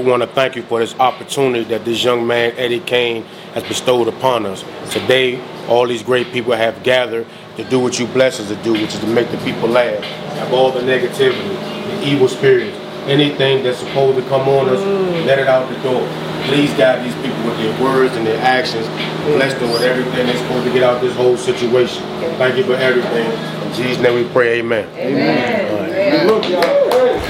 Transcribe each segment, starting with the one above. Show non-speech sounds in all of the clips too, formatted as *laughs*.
we want to thank you for this opportunity that this young man, Eddie Kane, has bestowed upon us. Today, all these great people have gathered to do what you bless us to do, which is to make the people laugh. Have all the negativity, the evil spirits, anything that's supposed to come on us, mm. let it out the door. Please guide these people with their words and their actions. Bless them with everything they're supposed to get out this whole situation. Thank you for everything. In Jesus' name we pray, amen.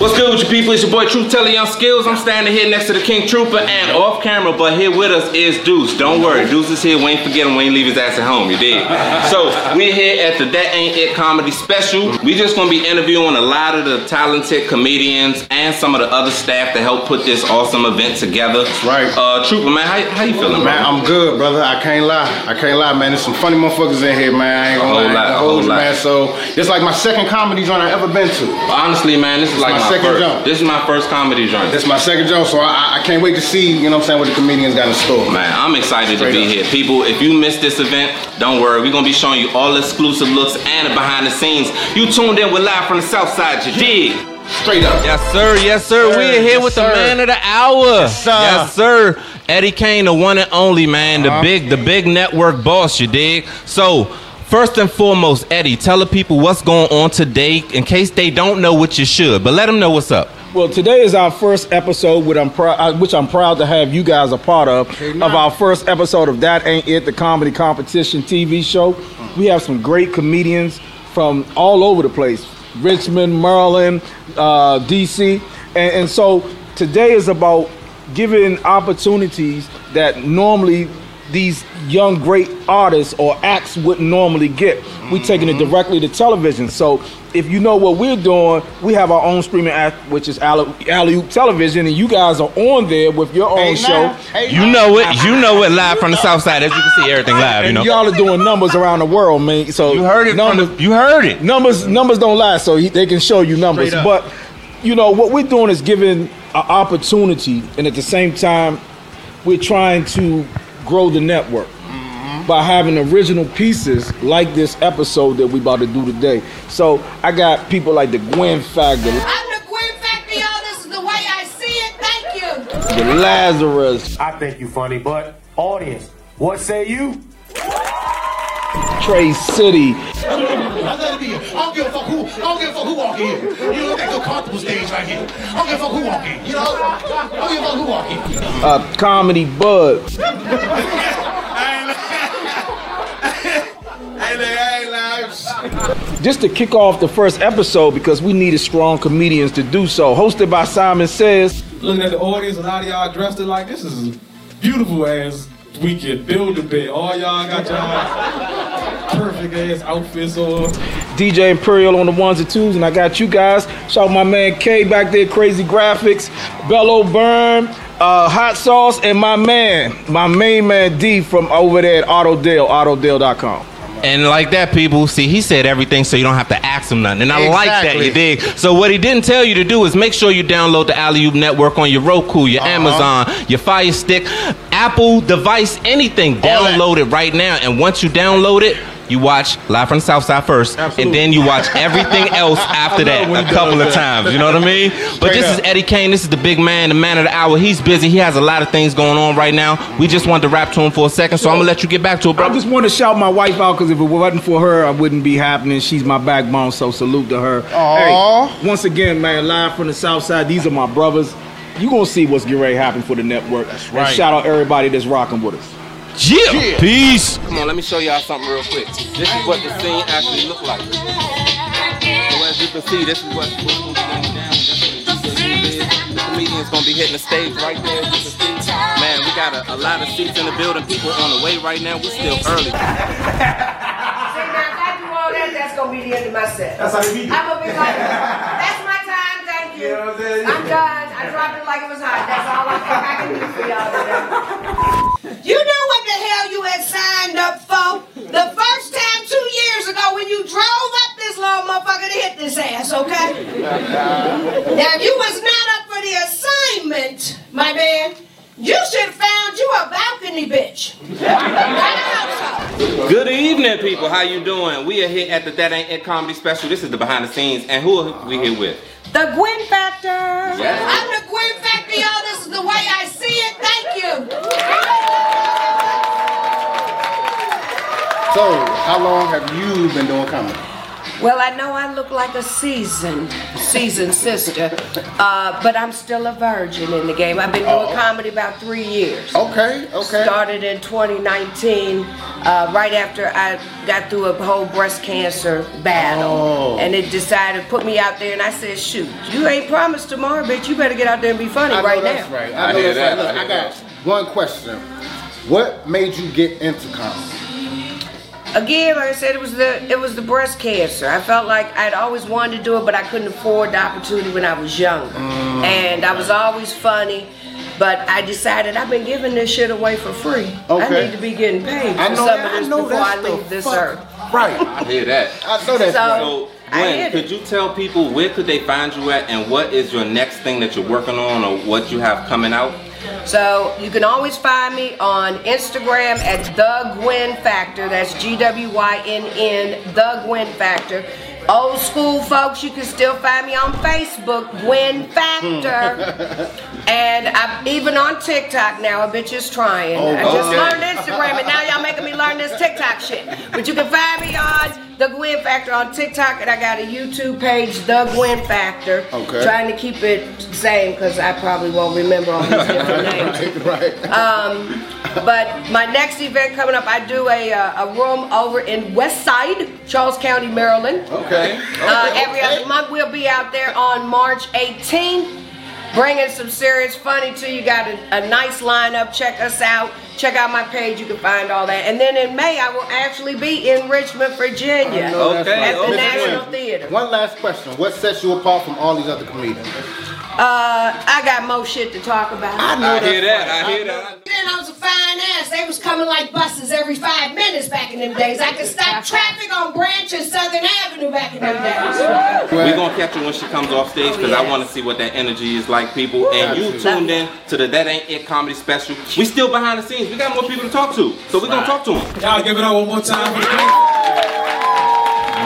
What's good with you people? It's your boy Truth Teller Young Skills. I'm standing here next to the King Trooper and off camera, but here with us is Deuce. Don't worry, Deuce is here. We ain't forget him. We ain't leave his ass at home. You did. So we're here at the That Ain't It comedy special. We just gonna be interviewing a lot of the talented comedians and some of the other staff that helped put this awesome event together. That's right. Uh, Trooper, man, how, how you feeling, Man, bro? I'm good, brother. I can't lie. I can't lie, man. There's some funny motherfuckers in here, man. I ain't gonna A whole lie. Lot, a whole lot. man. So it's like my second comedy joint I ever been to. Honestly, man, this is like my my, second first. jump. This is my first comedy joint. This is my second joint, so I, I can't wait to see, you know what I'm saying, what the comedians got in store. Man, I'm excited Straight to be up. here. People, if you missed this event, don't worry. We're gonna be showing you all exclusive looks and the behind the scenes. You tuned in with live from the south side, you dig? Straight up. Yes, sir. Yes, sir. Sir, We are here yes, with the man of the hour. Yes, sir. Yes, sir. Eddie Kane, the one and only man, the Uh-huh. big, the big network boss. You dig? So. First and foremost, Eddie, tell the people what's going on today in case they don't know what you should, but let them know what's up. Well, today is our first episode, which I'm, prou- uh, which I'm proud to have you guys a part of, of our first episode of That Ain't It, the comedy competition TV show. We have some great comedians from all over the place Richmond, Maryland, uh, DC. And, and so today is about giving opportunities that normally these young great artists or acts wouldn't normally get. We taking it directly to television. So if you know what we're doing, we have our own streaming app, which is Alley Alley Oop Television, and you guys are on there with your own Hey, show. Hey, You know it. You know it live from the south side. As you can see, everything live. You know, y'all are doing numbers around the world, man. So You heard it. From Numbers, the, you heard it. numbers, numbers don't lie, so he, they can show you numbers. But you know what we're doing is giving an opportunity, and at the same time, we're trying to grow the network by having original pieces like this episode that we about to do today. So I got people like the Gwynn Factor, I'm the Gwynn Factory, y'all. This is the way I see it. Thank you. the Lazarus, I think you funny, but audience, what say you? Tray City, I let it be. I don't give a fuck who. I don't give a fuck who walk in. You know, they go comfortable stage right here. I don't give a fuck who walk in. You know, I don't give a fuck who walk in. uh, Comedy Bud, *laughs* Hey, look, I ain't lying. just to kick off the first episode because we needed strong comedians to do so. Hosted by Simon Says. looking at the audience, a lot of y'all dressed it like this is beautiful ass weekend. Build a bit. All y'all got y'all perfect ass outfits on. DJ Imperial on the ones and twos, and I got you guys. Shout out my man K back there, Crazy Graphics, Bello Burn, uh, Hot Sauce, and my man, my main man D from over there at Autodale, Autodale.com. And like that, people, see, he said everything so you don't have to ask him nothing. And I like that, Exactly. you dig? So what he didn't tell you to do is make sure you download the Alley Oop Network on your Roku, your Uh-huh. Amazon, your Fire Stick, Apple device, anything. All that. Download it right now. And once you download it, you watch Live from the South Side first, Absolutely. and then you watch everything *laughs* else after that a couple of that. times. You know what I mean? But Straight this up. is Eddie Kane. This is the big man, the man of the hour. He's busy. He has a lot of things going on right now. We just wanted to rap to him for a second, so I'm gonna let you get back to it, bro. I just want to shout my wife out because if it wasn't for her, I wouldn't be happening. She's my backbone, so salute to her. Aw. Hey, once again, man, live from the South Side. These are my brothers. You gonna see what's getting ready to happen for the network. That's right. And shout out everybody that's rocking with us. Yeah. Peace. Come on, let me show y'all something real quick. This is what the scene actually looked like. So as you can see, this is what what's going down. The scene is. Comedian's gonna be hitting the stage right there. as You can see. Man, we got a, a lot of seats in the building. People on the way right now. We still early. *laughs* See, now if I do all that, that's gonna be the end of my set. That's how they be. I'm gonna be like, that's my time, thank you. You know what I'm saying? I'm done. I dropped it like it was hot. That's all I I can do for y'all today. *laughs* You know what the hell you had signed up for. The first time two years ago when you drove up this little motherfucker to hit this ass, okay? now, if you was not up for the assignment, my man, you should have found you a balcony bitch. Good evening, people. How you doing? We are here at the That Ain't It Comedy Special. This is the behind the scenes. And who are we here with? The Gwynn Factor. Yes. I'm the Gwynn Factor, y'all. This is the way I see it. Thank you how long have you been doing comedy? Well, I know I look like a seasoned, seasoned sister, uh, but I'm still a virgin in the game. I've been doing Oh. comedy about three years. Okay, okay. Started in 2019, uh, right after I got through a whole breast cancer battle. Oh. And it decided to put me out there, and I said, shoot, you ain't promised tomorrow, bitch. You better get out there and be funny I know right that's now. right. I I know hear that's that. right. Look, I I hear got one question. What made you get into comedy? Again, like I said, it was the it was the breast cancer. I felt like I'd always wanted to do it, but I couldn't afford the opportunity when I was young, Mm. And I was always funny, but I decided I've been giving this shit away for free. I need to be getting paid for I know some that. of I this know before I leave this fuck- earth. Right. I hear that. I know that's So- right. So, I Gwynn, get could you tell people where could they find you at, and what is your next thing that you're working on, or what you have coming out? So you can always find me on Instagram at the Gwynn Factor. That's G W Y N N, the Gwynn Factor. Old school folks, you can still find me on Facebook, Gwynn Factor. Hmm. and I'm even on TikTok now. A bitch is trying. Oh, I just okay. learned Instagram, and now y'all making me learn this TikTok shit. But you can find me on the Gwynn Factor on TikTok, and I got a YouTube page, the Gwynn Factor. Okay. Trying to keep it same because I probably won't remember all these different *laughs* names. right. But my next event coming up, I do a, uh, a room over in West Side, Charles County, Maryland. Okay. Uh, every other month, we'll be out there on March 18th, bringing some serious funny to you. Got a, a nice lineup. Check us out. Check out my page. You can find all that. And then in May, I will actually be in Richmond, Virginia, I know Okay, at the okay. National Theater. One last question. What sets you apart from all these other comedians? Uh, I got more shit to talk about. I hear that. I hear that. Then I was a fine ass. They was coming like buses every five minutes back in them days. I could stop traffic on Branch and Southern Avenue back in them days. We're gonna catch her when she comes off stage because I want to see what that energy is like, people. And you tuned in to the That Ain't It comedy special. We still behind the scenes. We got more people to talk to, so we're gonna talk to them. Y'all give it up one more time for the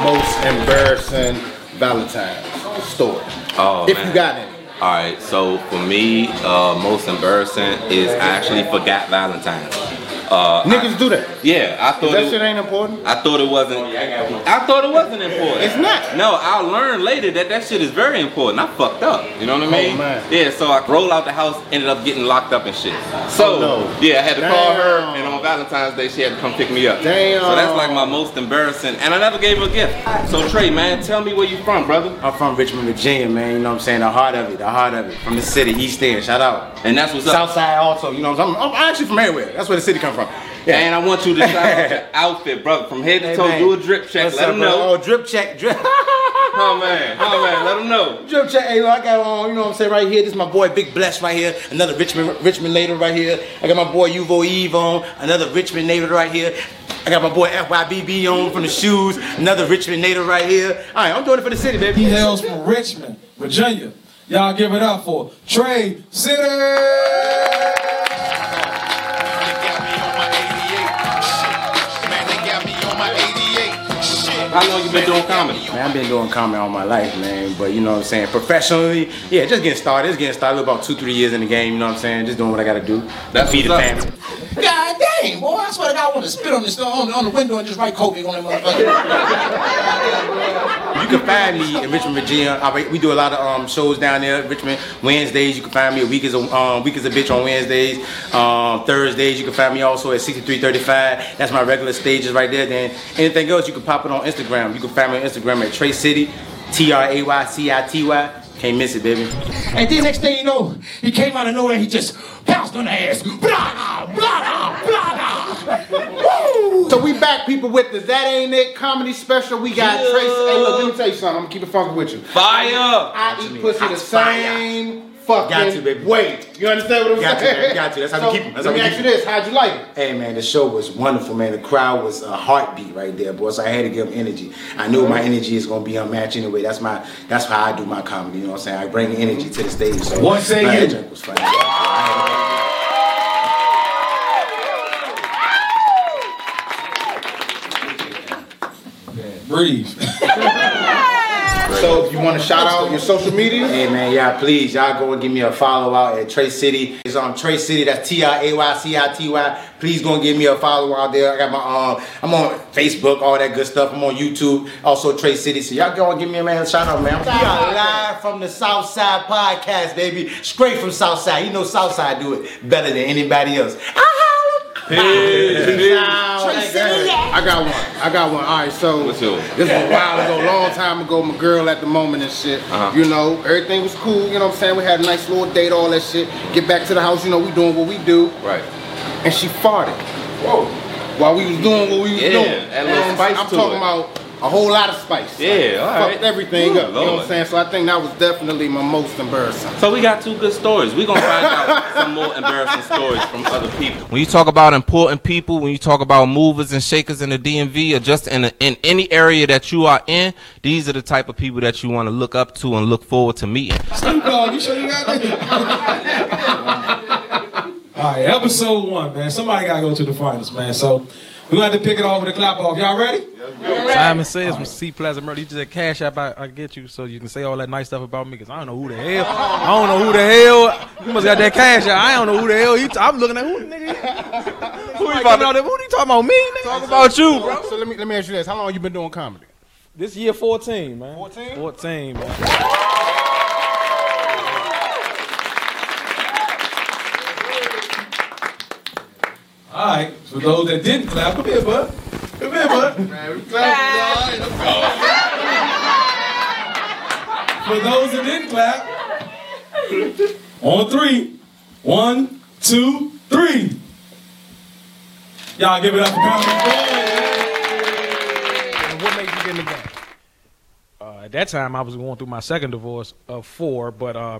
Most embarrassing Valentine's story. Oh, if man. you got any. All right, so for me, uh, most embarrassing is I actually forgot Valentine's. Uh, Niggas do that. yeah, I thought That it, shit ain't important. I thought it wasn't. I thought it wasn't important. It's not. No, I'll learn later that that shit is very important. I fucked up. You know what I Oh, mean? man. Yeah. So I rolled out the house, ended up getting locked up and shit. So Oh, no. yeah, I had to call her, and on Valentine's Day she had to come pick me up. Damn. So that's like my most embarrassing, and I never gave her a gift. So Tray, man, tell me where you from, brother. I'm from Richmond, Virginia, man. You know what I'm saying? The heart of it, the heart of it. From the city, East End. Shout out. And that's what's up. Southside also. You know what I'm saying? I'm, I'm actually from everywhere. That's where the city come from. *laughs* Yeah. And I want you to shout out your *laughs* outfit, brother, from head to Hey, toe. man. Do a drip check. What's Let up, them bro? know. Oh, drip check, drip. *laughs* Oh man, oh man, let them know. drip check. Hey, look, I got on. You know what I'm saying? Right here. This is my boy Big Bless right here. Another Richmond Richmond native right here. I got my boy Uvo Eve on. Another Richmond native right here. I got my boy FYBB on from the shoes. Another Richmond native right here. All right, I'm doing it for the city, baby. He hails from Richmond, Virginia. Y'all give it up for Tray City. How long you been doing comedy? Man, I've been doing comedy all my life, man. But you know what I'm saying? Professionally, yeah, just getting started. Just getting started about two, three years in the game, you know what I'm saying? Just doing what I gotta do. That's feed the what's up. family. God dang, boy, I swear to God, I want to spit on this on, on the window and just write COVID on that motherfucker. Can find me in Richmond, Virginia. I, we do a lot of um, shows down there, Richmond. Wednesdays, you can find me. A week is a um, week is a bitch on Wednesdays. Um, Thursdays, you can find me also at 6335. That's my regular stages right there. Then anything else, you can pop it on Instagram. You can find me on Instagram at Tray City, T R A Y C I T Y. Can't miss it, baby. and then next thing you know, he came out of nowhere, he just pounced on the ass. Blah, blah, blah, blah, Woo! So we back people with the That Ain't It comedy special. We got Tracy. Hey, look, let me tell you something. I'm gonna keep it funky with you. Fire! I eat pussy the fire. same fucking Got to, baby. way. You understand what I'm Got to, saying? man. Got to. That's how we So, keep 'em. That's let how me we ask keep you this: How'd you like it? Hey man, the show was wonderful, man. The crowd was a heartbeat right there, boy. So I had to give them energy. I knew my energy is gonna be unmatched anyway. That's my that's how I do my comedy. You know what I'm saying? I bring energy to the stage. So What say man, you? That was funny. Breathe. *laughs* So if you want to shout out your social media, Hey man, y'all please, y'all go and give me a follow out at Tray City. It's on Tray City. That's T R A Y C I T Y. Please go and give me a follow out there. I got my um, I'm on Facebook, all that good stuff. I'm on YouTube, also Tray City. So y'all go and give me a man a shout out, man. We are live from the Southside Podcast, baby. Straight from Southside. You know Southside do it better than anybody else. I got one. I got one. All right, so What's yours? this was a while ago, long time ago. My girl at the moment and shit. Uh-huh. You know, everything was cool. You know what I'm saying? We had a nice little date, all that shit. Get back to the house. You know, we doing what we do, Right. and she farted. Whoa. While we was doing what we was Yeah, doing. add a little I'm talking it. about a whole lot of spice. Yeah, all right. Fucked everything Ooh, up. You know what I'm saying? So I think that was definitely my most embarrassing. So we got two good stories. We're gonna find out *laughs* some more embarrassing stories from other people. When you talk about important people, when you talk about movers and shakers in the DMV or just in, a, in any area that you are in, these are the type of people that you want to look up to and look forward to meeting. Snoop Dogg, you sure you got that? *laughs* All right, episode one, man. Somebody gotta go to the finals, man. So we're gonna have to pick it off with a clap off. Y'all ready? Simon says from Seat Pleasant Murder, you just cash app I, I get you so you can say all that nice stuff about me because I don't know who the hell. I don't know who the hell. You must got that cash app. I don't know who the hell. He t- I'm looking at who the nigga. *laughs* who you talking about? Who you talking about me? Nigga? Talking about you, bro. So let me let me ask you this: How long you been doing comedy? This year 14, man. 14? 14, man. All right. For those that didn't clap, come here, bud. Come here, bud. Man, we clap. For those that didn't clap, on three. One, two, three. Y'all give it up for comedy. And what made you get in the game? Uh, at that time, I was going through my second divorce of four, but uh,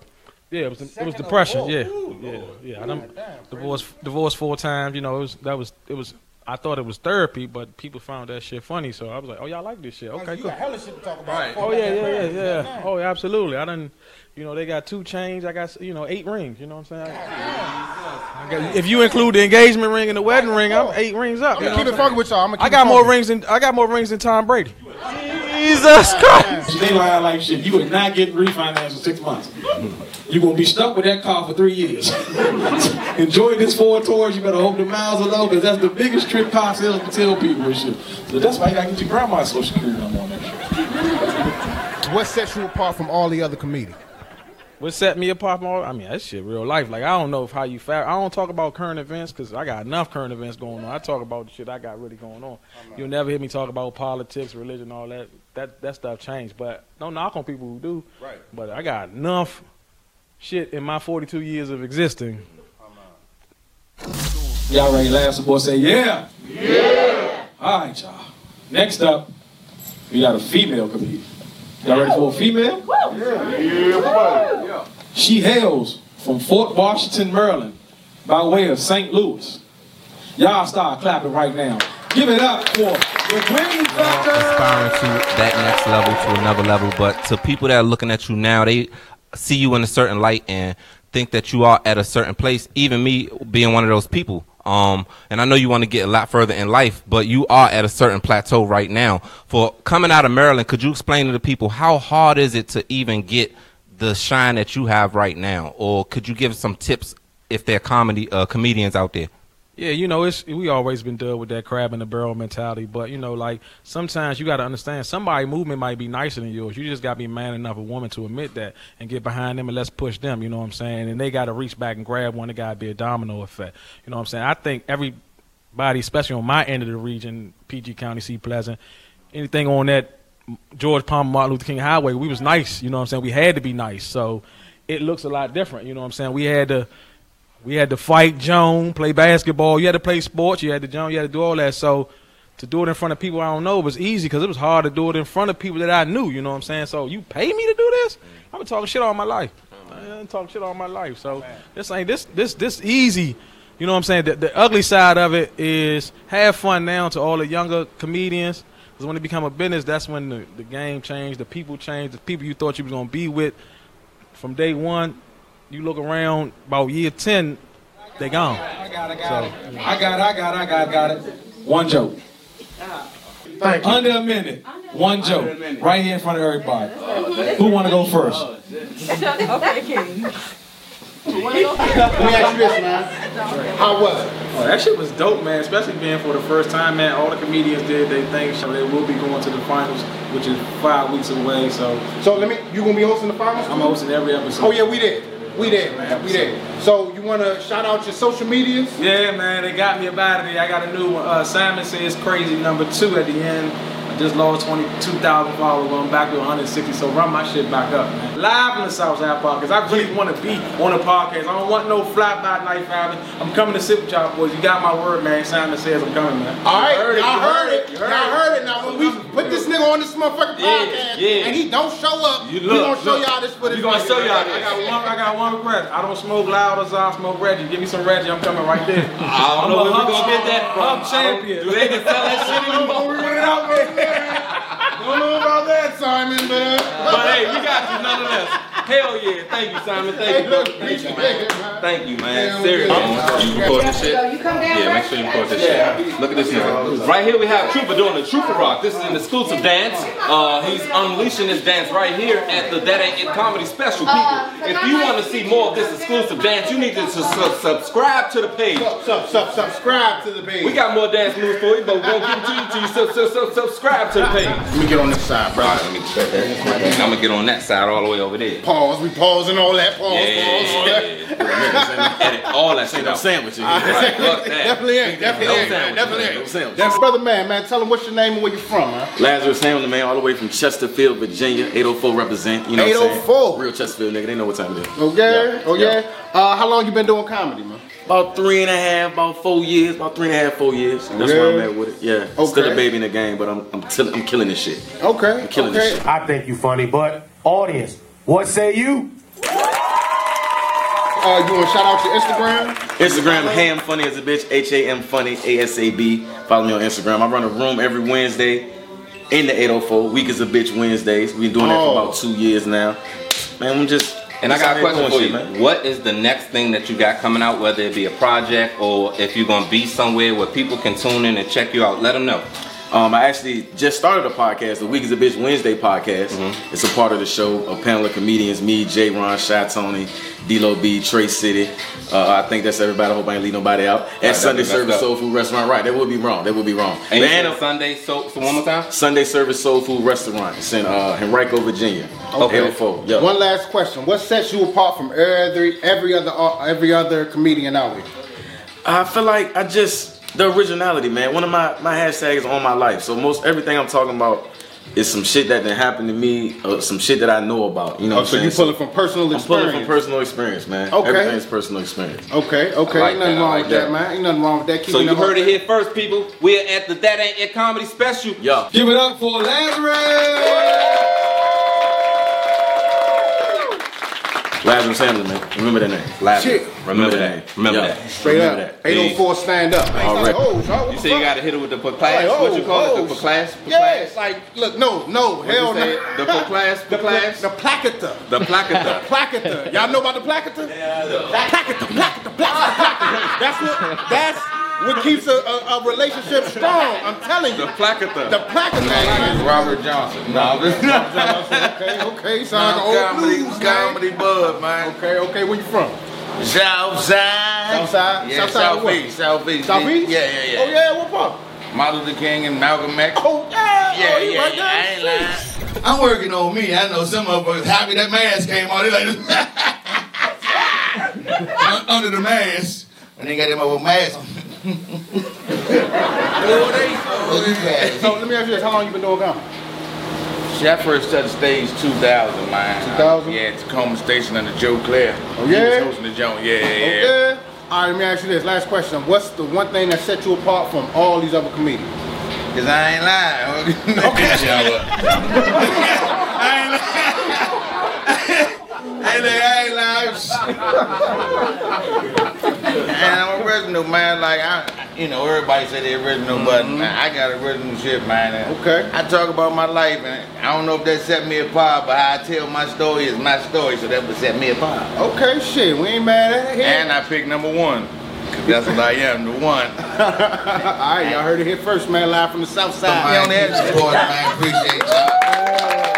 yeah, it was it was depression. Yeah, yeah, yeah. I done divorced divorced four times. You know, it was that was it was. I thought it was therapy, but people found that shit funny. So I was like, oh, y'all like this shit? Okay, You cool. got hella shit to talk about. Oh yeah, yeah, yeah, yeah. Oh, yeah, absolutely. I done, you know, they got two chains. I got, you know, eight rings. You know what I'm saying? I got, if you include the engagement ring and the wedding ring, I'm eight rings up. You know Keep it funky with y'all. I'm gonna I got it more rings than I got more rings than Tom Brady. Jesus Christ! They lie like shit. You would not get refinanced in six months. You're gonna be stuck with that car for three years. *laughs* Enjoy this Ford Taurus. You better hope the miles are low, because that's the biggest trip car sales can tell people and shit. So that's why you gotta get your grandma's social security number on that shit. What sets you apart from all the other comedians? What set me apart from all? I mean, that shit real life. Like I don't know if how you fa I don't talk about current events because I got enough current events going on. I talk about the shit I got really going on. You'll never hear me talk about politics, religion, all that. That that stuff changed. But don't knock on people who do. Right. But I got enough shit in my 42 years of existing. Y'all ready? Last boy say yeah. Yeah. All right, y'all. Next up, we got a female comedian. Y'all ready for a female? Yeah. She hails from Fort Washington, Maryland, by way of St. Louis. Y'all start clapping right now. Give it up for Queen Factor. aspiring to that next level to another level. But to people that are looking at you now they see you in a certain light and think that you are at a certain place. Even me being one of those people um and i know you want to get a lot further in life but you are at a certain plateau right now. For coming out of maryland could you explain to the people how hard is it to even get the shine that you have right now? Or could you give some tips if there are comedy uh, comedians out there Yeah, you know, it's we always been dealt with that crab in the barrel mentality. But you know, like sometimes you got to understand somebody movement might be nicer than yours. You just got to be man enough, a woman to admit that and get behind them and let's push them. You know what I'm saying? And they got to reach back and grab one. It got to be a domino effect. You know what I'm saying? I think everybody, especially on my end of the region, PG County, Seat Pleasant, anything on that George Palmer, Martin Luther King Highway, we was nice. You know what I'm saying? We had to be nice. So it looks a lot different. You know what I'm saying? We had to we had to fight Joan, play basketball. You had to play sports. You had to Joan. You had to do all that. So to do it in front of people I don't know was easy because it was hard to do it in front of people that I knew. You know what I'm saying? So you pay me to do this? I've been talking shit all my life. I've been talking shit all my life. So this ain't this this this easy. You know what I'm saying? The, the ugly side of it is have fun now to all the younger comedians. Because when it become a business, that's when the, the game changed, the people changed, the people you thought you was gonna be with from day one. You look around about year ten, they gone. I got it, I got it. I got it, I got I got it, got it. One joke. Thank Thank you. Under a minute. One joke. Right here in front of everybody. Who want to go first? okay, King. Let me ask you this, man. How was it? Oh, that shit was dope, man. Especially being for the first time, man. All the comedians did they thing. So they will be going to the finals, which is five weeks away. So So let me. You gonna be hosting the finals? I'm hosting every episode. Oh yeah, we did. We did, man. We did. So you wanna shout out your social medias? Yeah, man, they got me about it. I got a new one. Uh, Simon says crazy number two at the end. I just lost 22,000 followers. I'm back to 160, so run my shit back up, man. Live in the Southside Podcast. I really want to be on a podcast. I don't want no fly by night family. I'm coming to sit with y'all boys. You got my word, man. Simon says I'm coming, man. All right, y'all you heard it. You Y'all heard it. Now when we put this nigga on this motherfucking podcast yeah. and he don't show up, You we look, gonna show y'all this footage. We gonna show y'all this. I got one. I got one request. I don't smoke loud as I smoke Reggie. Give me some Reggie. I'm coming right there. I don't know where we gonna get that from. Hub champion. Do they can sell that shit anymore? Put it out there. Don't know about that, Simon, man. Uh, but hey, we got you nonetheless. Hell yeah. Thank you, Simon. Thank you. Thank you, man. Thank you, man. Hell Seriously. yeah. You record this shit? You come down Yeah, make sure you record this shit. Look at this nigga. Right here we have Trooper doing the Trooper Rock. This is an exclusive dance. Uh, he's unleashing this dance right here at the That Ain't It Comedy Special. People, if you want to see more of this exclusive dance, you need to su- su- subscribe to the page. Sub, sub, subscribe to the page. We got more dance moves for you, but we're gonna give it to you till you sub- sub- sub- subscribe to the page. Let me get on this side, bro. Alright, let me get that. I'm gonna get on that side all the way over there. Pause. We pause and all that. Pause. Yeah, pause. yeah, yeah. Edit all that shit out. Sandwich. Right, fuck that. *laughs* Definitely ain't. Definitely ain't. man. Definitely man. ain't. sandwich. That's brother man, man. Tell him what's your name and where you from, man. Lazarus Hamlin, man, all the way from Chesterfield, Virginia. 804 represent. You know what I'm 804. Real Chesterfield, nigga. They know what time it is. Okay. Yeah. Oh yeah. Uh, how long you been doing comedy, man? About three and a half, about four years, about three and a half, four years. That's where I'm Yeah. at with it. Yeah. Okay. Still a baby in the game, but I'm I'm, till, I'm killing this shit. Okay. I'm killing okay. this shit. I think you funny, but audience, what say you? Uh, you want to shout out your Instagram? Instagram, ham funny as a bitch, H A M funny, A S A B. Follow me on Instagram. I run a room every Wednesday in the 804. Week is a bitch Wednesdays. We've been doing that Oh. for about two years now. Man, I'm just. And I got a question for you. man. What is the next thing that you got coming out, whether it be a project or if you're gonna be somewhere where people can tune in and check you out? Let them know. Um, I actually just started a podcast, the Week is a Bitch Wednesday podcast. Mm-hmm. It's a part of the show, a panel of comedians, me, Jay Ron, Shy Tony, D-Lo B, Tray City. Uh, I think that's everybody. I hope I ain't leave nobody out. At Right, Sunday Service. Soul Food Restaurant. Right, that would be wrong. That would be wrong. And you Man, Sunday, so, so one more time? Sunday Service Soul Food Restaurant. It's in uh, Henrico, Virginia. Okay. 804. Yeah. One last question. What sets you apart from every every other uh, every other comedian out here? I feel like I just the originality, man. One of my my hashtags on my life. So most everything I'm talking about is some shit that done happened to me, or some shit that I know about. You know, Oh, what so you saying? pulling from personal I'm pulling from personal experience, man. Okay. Everything's personal experience. Okay, okay. Like Ain't nothing that, wrong like with that, that. man. Ain't nothing wrong with that. So you heard it here first, people. We're at the That Ain't It Comedy Special. Yeah. Give it up for Lazarus! Lazarus Hamlin, man. Remember that name. Lazarus. Shit. Remember that that. name. Remember Yeah. that. Straight Remember up. that. 804 stand up. It's All like, oh, so what You say you gotta hit it with the per Like, oh, what you oh, call oh, it? The oh, per class? Yeah, it's like, look, no, no, hell no. The per class? Per class? The placater. The placata. Placater. Y'all know about the placater? Yeah, the placater, placater, placater. That's what, that's what keeps a, a, a relationship strong. I'm telling you. The placata. The placater. Robert Johnson. No, this *laughs* is Okay, okay. Sound like an old comedy, blues, man. comedy bud, man. Okay, okay. Where you from? South side. South side? Yeah, South side of what? southeast, southeast. Southeast? Yeah, yeah, yeah. Oh, yeah, what part? Martin Luther King and Malcolm X. Oh, yeah. Yeah, oh, yeah, right yeah. I ain't there. lying. I'm working on me. I know some of us happy that mask came on. They like *laughs* Un- under the mask. And they got them over mask. So let me ask you this: How long you been doing comedy? See, I first touched stage 2000, man. 2000? Yeah, Takoma Station under Joe Clare. Oh, He yeah? was hosting the joint. Yeah, yeah, yeah. Okay. All right, let me ask you this: Last question. What's the one thing that set you apart from all these other comedians? Cause I ain't lying. Hey, look, I ain't lying. and I'm original, man. Like I, you know, everybody say they original, but mm-hmm. I got original shit, man. Okay. I talk about my life, and I don't know if that set me apart, but how I tell my story is my story, so that would set me apart. Okay, shit, we ain't mad at it. And I picked number one, that's what I am, the one. *laughs* All right, y'all heard it here first, man. Live from the south side. Man, keep supporting, man. Appreciate Boss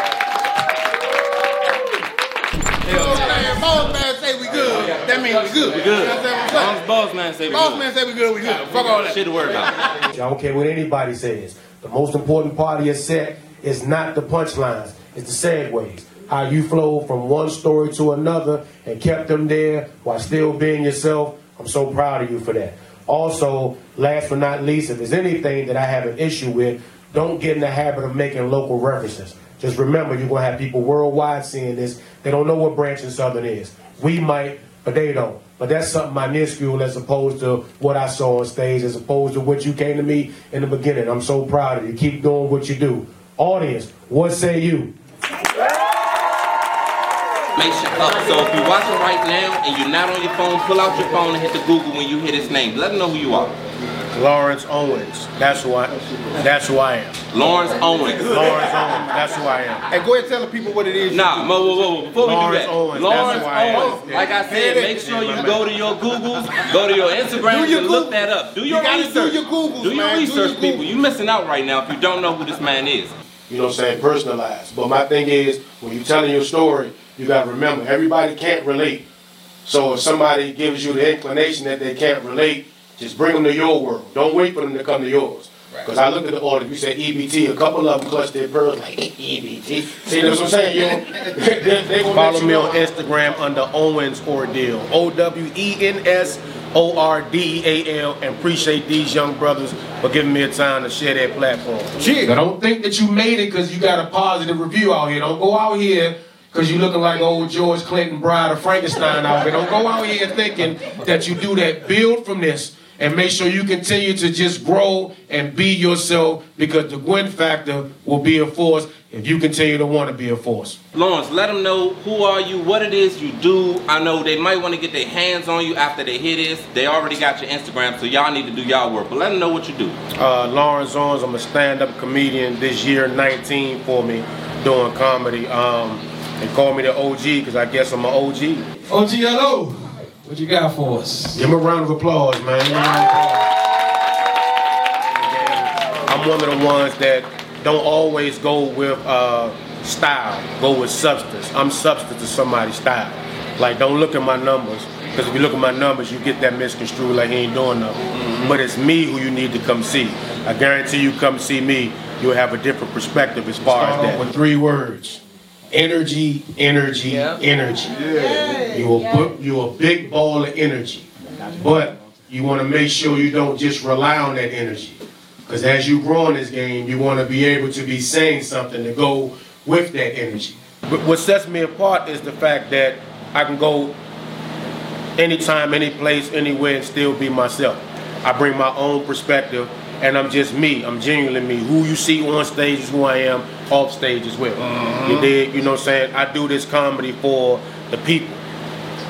boss man say we good. That means we good. We good. You know what I'm saying? long as boss man say we Boss good. man say we good, we good. Fuck all that. Shit to worry about. I don't care what anybody says. The most important part of your set is not the punchlines, it's the segues. How you flow from one story to another and kept them there while still being yourself. I'm so proud of you for that. Also, last but not least, if there's anything that I have an issue with, don't get in the habit of making local references. Just remember, you're going to have people worldwide seeing this. They don't know what Branch and Southern is. We might, but they don't. But that's something minuscule as opposed to what I saw on stage, as opposed to what you came to me in the beginning. I'm so proud of you. Keep doing what you do. Audience, what say you? Make sure up. So if you're watching right now and you're not on your phone, pull out your phone and hit the Google when you hear this name. Let them know who you are. Lawrence Owens. That's who I. That's who I am. Lawrence Owens. Lawrence Owens. That's who I am. Hey, go ahead and tell the people what it is. you Nah, whoa, whoa, whoa. Before we Lawrence do that, Owens, that's Lawrence who I am. Owens. Like I said, make sure you go to your Googles, go to your Instagram, Do your and look that up. Do You your gotta do your Googles, Do your man. Do research, your people. Googles. You're missing out right now if you don't know who this man is. You know what I'm saying? Personalized. But my thing is, when you're telling your story, you got to remember, everybody can't relate. So if somebody gives you the inclination that they can't relate, just bring them to your world. Don't wait for them to come to yours. Because I look at the order, you said EBT, a couple of them clutched their pearls like EBT. See, that's what I'm saying, yo? *laughs* they, they Follow me on Instagram under Owens Ordeal. O W E N S O R D E A L. And appreciate these young brothers for giving me a time to share their platform. Now, don't think that you made it because you got a positive review out here. Don't go out here because you looking like old George Clinton bride of Frankenstein out here. Don't go out here thinking that you do that. Build from this and make sure you continue to just grow and be yourself because the Gwynn factor will be a force if you continue to want to be a force. Lawrence, let them know who are you, what it is you do. I know they might want to get their hands on you after they hear this. They already got your Instagram, so y'all need to do y'all work. But let them know what you do. Uh, Lawrence Owens, I'm a stand-up comedian this year, 19 for me, doing comedy. Um, they call me the OG because I guess I'm an OG. OG, hello. What you got for us? Give him a round of applause, man. Give him of applause. I'm one of the ones that don't always go with uh, style, go with substance. I'm substance to somebody's style. Like, don't look at my numbers, because if you look at my numbers, you get that misconstrued like he ain't doing nothing. But it's me who you need to come see. I guarantee you come see me, you'll have a different perspective as far as Start off that. with three words. Energy, energy, energy. You a bu- you a big ball of energy, but you want to make sure you don't just rely on that energy, because as you grow in this game, you want to be able to be saying something to go with that energy. But what sets me apart is the fact that I can go anytime, any place, anywhere, and still be myself. I bring my own perspective, and I'm just me. I'm genuinely me. Who you see on stage is who I am off stage as well. You uh-huh. did, You know what I'm saying? I do this comedy for the people.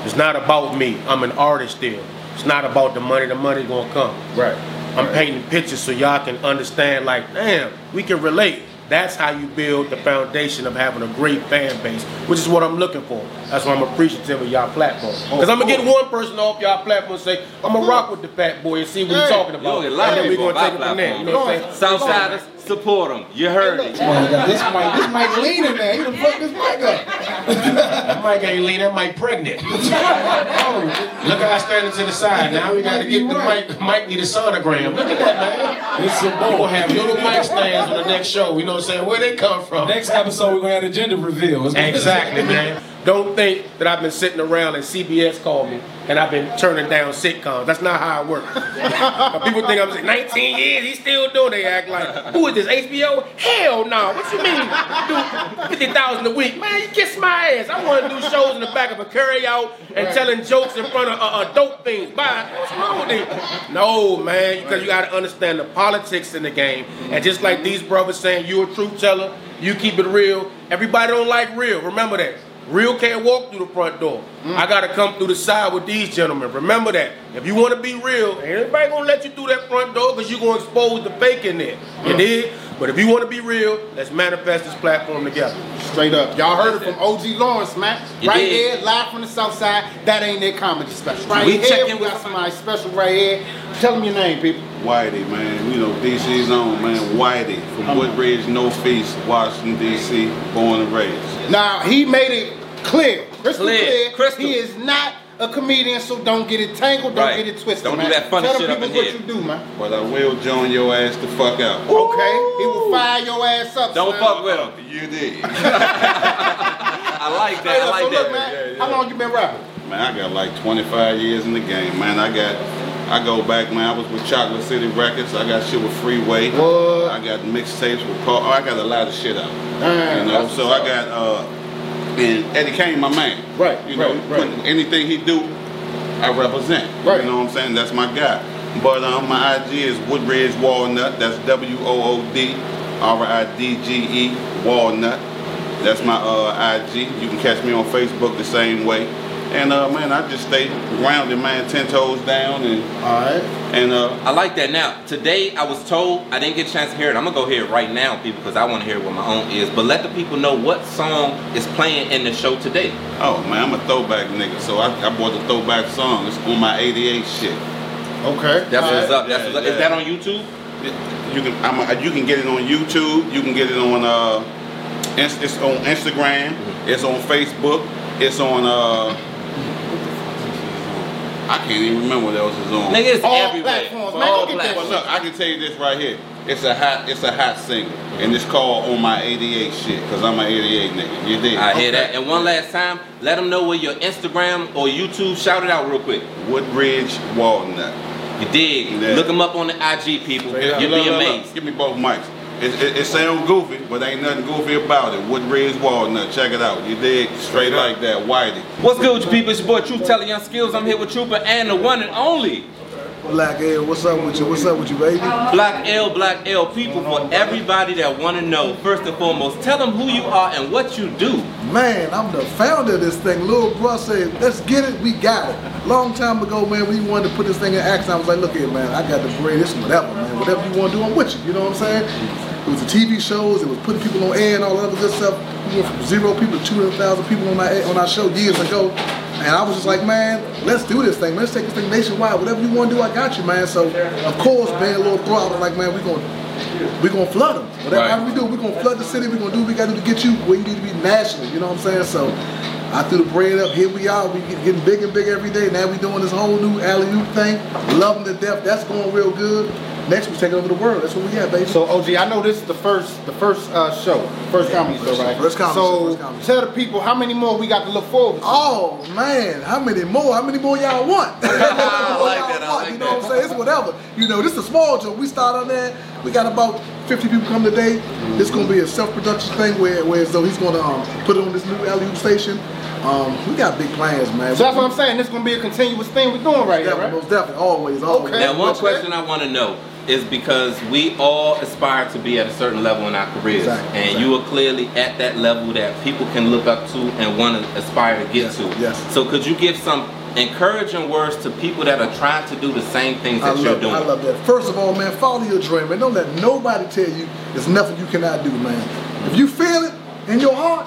It's not about me. I'm an artist still. It's not about the money. The money gonna come. Right. I'm painting pictures so y'all can understand. Like, damn, we can relate. That's how you build the foundation of having a great fan base, which is what I'm looking for. That's why I'm appreciative of y'all platform. Oh, because I'm gonna get one person off y'all platform and say, I'm gonna rock with the fat boy and see what he's talking about. don't get a lot and then we're people gonna take it from there. You know what I'm saying? Southsiders, support them. You heard it. Man, this mic, this mic leaning there. He done fucked this mic up. That mic ain't lean, that mic pregnant. oh, *laughs* look how I standing to the side. Now we gotta get the mic. Mic need a sonogram. Look at that, man. It's some We're gonna have little mic stands on the next show. You know what I'm saying? Where they come from? Next episode, we're gonna have a gender reveal. Exactly, man. Don't think that I've been sitting around and CBS called me and I've been turning down sitcoms. That's not how I work. *laughs* People think I'm saying 19 years, he's still doing. They act like, who is this? HBO? Hell no. What you mean? Do 50,000 a week, man? You kiss my ass. I want to do shows in the back of a carryout and telling jokes in front of uh, dope things. Bye. What's wrong with you? No, man, because you got to understand the politics in the game. And just like these brothers saying, you're a truth teller, you keep it real. Everybody don't like real. Remember that. Real can't walk through the front door. Mm. I gotta come through the side with these gentlemen. Remember that. If you want to be real, ain't anybody gonna let you through that front door because you gonna expose the fake in there. You did? But if you want to be real, let's manifest this platform together. Straight up. Y'all heard it from OG Lawrence, man. You right did. here, live from the South Side. That ain't their comedy special. Right We here, check in we with got somebody special right here. Tell them your name, people. Whitey, man. You know, DC's own, man. Whitey from Woodridge, Northeast, Washington, D.C., born and raised. Now, he made it clear, crystal Clear, clear. He is not a comedian, so don't get it tangled, don't Right. get it twisted, Don't do man. that funny Tell shit up people in what here. you do, man. But I will join your ass the fuck out. Okay, he will fire your ass up. Don't son. fuck with him. You did. *laughs* I like Hey, that. I so like look, that. man, how long you been rapping? Man, I got like 25 years in the game, man. I got, I go back, man. I was with Chocolate City Records. I got shit with Freeway. What? I got mixtapes with Paul. Oh, I got a lot of shit out. Damn, you know, so I got, uh, and Eddie Kane, my man. Right, You know, right, right. anything he do, I represent. Right. You know what I'm saying? That's my guy. But um, my IG is Woodridge Walnut. That's W O O D R I D G E Walnut. That's my uh, IG. You can catch me on Facebook the same way. And uh, man, I just stay grounded, man, ten toes down, and all right. And uh, I like that. Now, today I was told I didn't get a chance to hear it. I'm gonna go hear it right now, people, because I want to hear it with my own ears. But let the people know what song is playing in the show today. Oh man, I'm a throwback nigga, so I, I bought the throwback song. It's on my '88 shit. Okay. That's what's up. That's what's up. Is that on YouTube? You can I'm a, you can get it on YouTube. You can get it on uh, it's, it's on Instagram. Mm-hmm. It's on Facebook. It's on uh. I can't even remember what else is on. Nigga, it's All everywhere. platforms, man. All get platforms. Look, I can tell you this right here. It's a hot, it's a hot single, and it's called "On My '88 Shit" because I'm an '88 nigga. You did. I hear that. And one last time, let them know where your Instagram or YouTube. Shout it out real quick. Woodridge Walnut. You dig? Yeah. Look them up on the IG, people. You'll be Look, look, look. amazed. Give me both mics. It, it, it sounds goofy, but ain't nothing goofy about it. Woodridge Walnut. Check it out. You dig? Straight like that. Whitey. What's good with you people? It's your boy Truth Telling Young Skills. I'm here with Trooper and the one and only. Black L, what's up with you? What's up with you, baby? Black L, Black L, people, for everybody that want to know, first and foremost, tell them who you are and what you do. Man, I'm the founder of this thing. Little bro said, let's get it, we got it. Long time ago, man, we wanted to put this thing in action. I was like, look here, man, I got the greatest, whatever, man. Whatever you want to do, I'm with you. You know what I'm saying? It was the TV shows, it was putting people on air and all that other good stuff. We went from zero people to 200,000 people on our, on our show years ago. And I was just like, man, let's do this thing. Let's take this thing nationwide. Whatever you want to do, I got you, man. So, of course, a little throttle, like, man, we're going to we're gonna flood them. Whatever Right. we do, we're gonna flood the city. We're gonna do what we gotta do to get you where you need to be nationally. You know what I'm saying? So I threw the bread up. Here we are. We get- getting big and big every day. Now we doing this whole new alley oop thing. Loving to death. That's going real good. Next we're taking over the world. That's what we at, baby. So OG, I know this is the first the first uh, show, first comedy show, right? First comedy so show, first tell the people how many more we got to look forward to. Oh man, how many more? How many more y'all want? *laughs* I like that, I like you know what I'm saying? It's whatever. You know, this is a small joke. We start on that. We got about 50 people come today. It's gonna be a self-production thing where, where as though he's gonna um, put it on this new alley station. Um, we got big plans, man. So that's what I'm saying. This is gonna be a continuous thing we're doing right here, Definitely, right? most definitely, always, always. Okay. Now, one question I want to know is because we all aspire to be at a certain level in our careers, Exactly, and you are clearly at that level that people can look up to and want to aspire to get to. yes. So, could you give some encouraging words to people that are trying to do the same things I that you're love, doing? I love that. First of all, man, follow your dream, man. Don't let nobody tell you there's nothing you cannot do, man. If you feel it in your heart,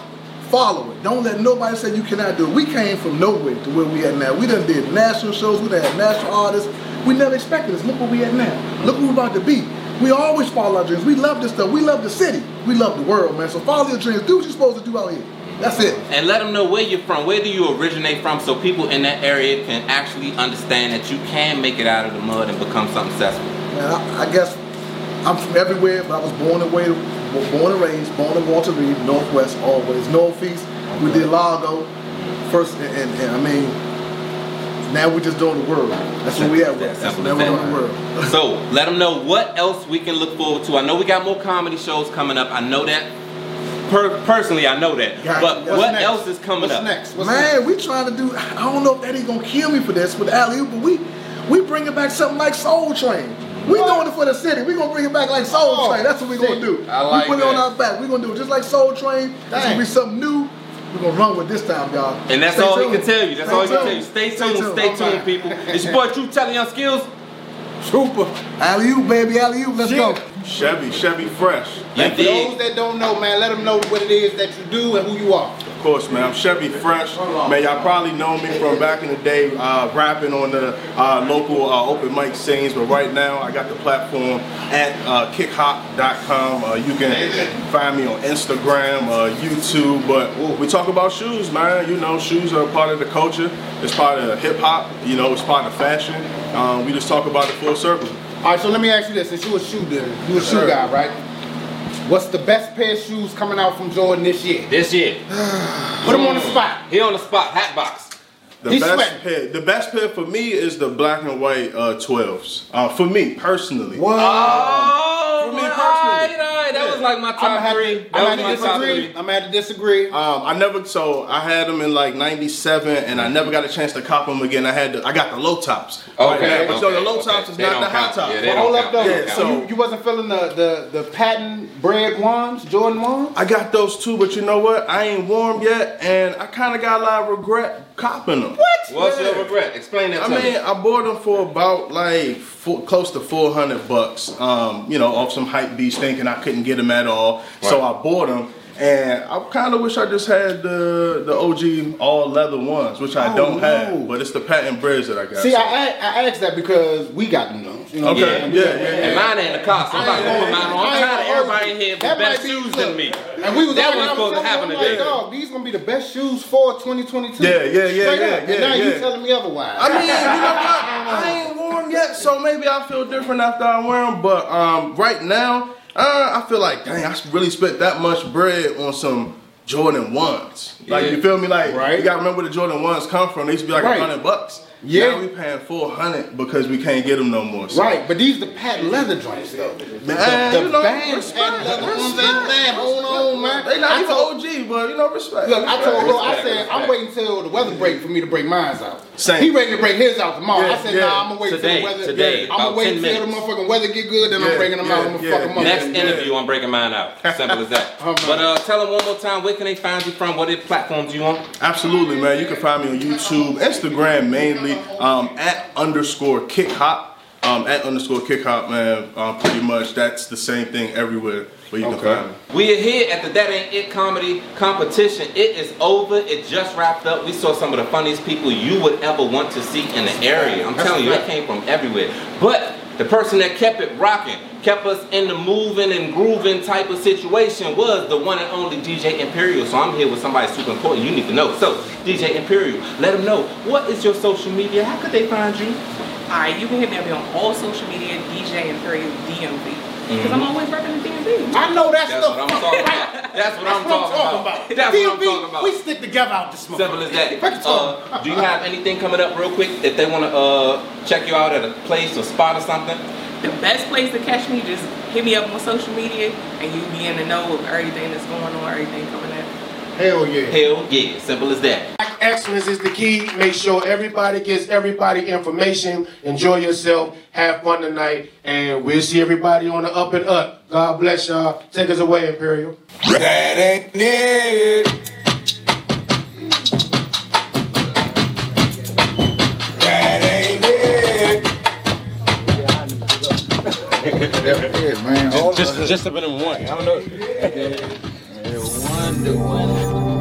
follow it. Don't let nobody say you cannot do it. We came from nowhere to where we are now. We done did national shows, we done had national artists. We never expected this. Look where we at now. Look where we're about to be. We always follow our dreams. We love this stuff. We love the city. We love the world, man. So follow your dreams. Do what you're supposed to do out here. That's it. And let them know where you're from. Where do you originate from so people in that area can actually understand that you can make it out of the mud and become something successful? Man, I, I guess I'm from everywhere, but I was born and raised, born and raised, born in Walter Reed, Northwest always. Northeast, we did Largo first, and, and, and I mean, now we're just doing the world. That's where we at. That's, Simple now we're doing the world. So let them know what else we can look forward to. I know we got more comedy shows coming up. I know that. Per- personally, I know that. Got but you. what next? else is coming up? next Man, we trying to do. I don't know if Eddie gonna kill me for this with Ali, but we we bringing back something like Soul Train. We doing it for the city. We gonna bring it back like Soul Oh, Train. That's what we gonna do. I like we put it on our back. We gonna do it just like Soul Train. This Dang. gonna be something new. We gonna run with this time, y'all. And that's Stay all tuned. he can tell you. That's Stay all he can tell you. Stay Stay tuned, tuned. stay All tuned, right. people. It's your boy True Telling Young Skills. Trooper. Alley oop, baby, alley oop. Let's go. Chevy, Chevy Fresh. And for those that don't know, man, let them know what it is that you do and who you are. Of course, man. I'm Chevy Fresh. Man, y'all probably know me from back in the day, uh, rapping on the uh, local uh, open mic scenes. But right now, I got the platform at uh, kickhop.com. Uh, you can find me on Instagram, uh, YouTube. But we talk about shoes, man. You know, shoes are part of the culture. It's part of hip hop. You know, it's part of fashion. Um, we just talk about it full circle. All right, so let me ask you this: since you a shoe dealer, you a shoe guy, right? What's the best pair of shoes coming out from Jordan this year? This year. *sighs* Put him on the spot. He on the spot. Hat box. The He's best sweating. pair, the best pair for me is the black and white uh, 12s. Uh, for me personally. Oh, For me personally. alright, alright. That was like my top three. That was I'm my at top disagree. three. I'm at to disagree. Um, I never so I had them in like '97, and I never got a chance to cop them again. I had the, I got the low tops. Okay, but so the okay, low okay. tops is They not don't the high count. tops. Yeah, they But don't hold up though. Yeah, so you, you wasn't feeling the, the the patent Bred ones, Jordan ones? I got those too, but you know what? I ain't warm yet, and I kind of got a lot of regret copping them. What? What's Yeah. your regret? Explain that I to mean, me. I bought them for about like four, close to 400 bucks. Um, you know, off some hype beast thinking I couldn't get them at all. So I bought them. And I kind of wish I just had the the OG all leather ones, which I Oh, don't no. have. But it's the patent Breds that I got. See, so. I, I I asked that because we got them those. You know Okay, what I'm saying? yeah, yeah, yeah. And mine ain't the cost. I'm about to put mine on. I I'm tired of everybody hold in here with better be- shoes look, than me. And we was That wasn't supposed to happen you, I'm like, today. Dog, these gonna be the best shoes for 2022. Yeah, yeah, yeah, Straight yeah, up. yeah, And now you yeah. telling me otherwise. I mean, you know what? *laughs* I ain't warm yet, so maybe I feel different after I wear them. But um, right now, uh, I feel like, dang, I really spent that much bread on some Jordan ones. Like, Yeah. you feel me? Like, Right. you gotta remember where the Jordan ones come from. They used to be like a Right. hundred bucks. Yeah. Now we paying four hundred because we can't get them no more. So. Right, but these the patent leather joints though. The, Man, the you know, band respect, patent leather ones respect. ain't man. Hold on, man. They not I even told- OG, but you know, respect. Look, I told bro, I Respect, said I'm waiting till the weather break for me to break mine out. Same. He ready to break his out tomorrow. Yeah, I said, yeah. nah, I'm gonna wait Today, till the weather. today, I'm gonna wait 10 till the motherfucking weather get good, then I'm Yeah, breaking them yeah, out. I'm gonna yeah, fuck them up. Next Yeah. interview, I'm breaking mine out. *laughs* Simple as that. Oh. But uh, tell them one more time, where can they find you from? What platforms you on? Absolutely, man. You can find me on YouTube, Instagram mainly, um, at underscore kick hop. Um, at underscore kick hop, man. Um, pretty much that's the same thing everywhere where you can find me. We are here at the That Ain't It comedy competition. It is over. It just wrapped up. We saw some of the funniest people you would ever want to see in the area. I'm telling you, that came from everywhere. But the person that kept it rocking, kept us in the moving and grooving type of situation was the one and only DJ Imperial. So I'm here with somebody super important you need to know. So, DJ Imperial, let them know what is your social media? How could they find you? Alright, you can hit me up on all social media, DJ Imperial DMV. Because I'm always repping the DMV. I know that's, That's the what I'm talking about. That's what I'm talking about. That's what I'm DMV, talking about. We stick together out this smoke. Simple as that. Break it to 'em. Uh, do you have anything coming up real quick if they want to uh, check you out at a place or spot or something? The best place to catch me, just hit me up on social media and you'll be in the know of everything that's going on, everything coming up. Hell yeah. Hell yeah, simple as that. Excellence is the key. Make sure everybody gets everybody information. Enjoy yourself. Have fun tonight. And we'll see everybody on the up and up. God bless y'all. Take us away, Imperial. That ain't it. That ain't it. Just, just, just a bit of one. I don't know. To one.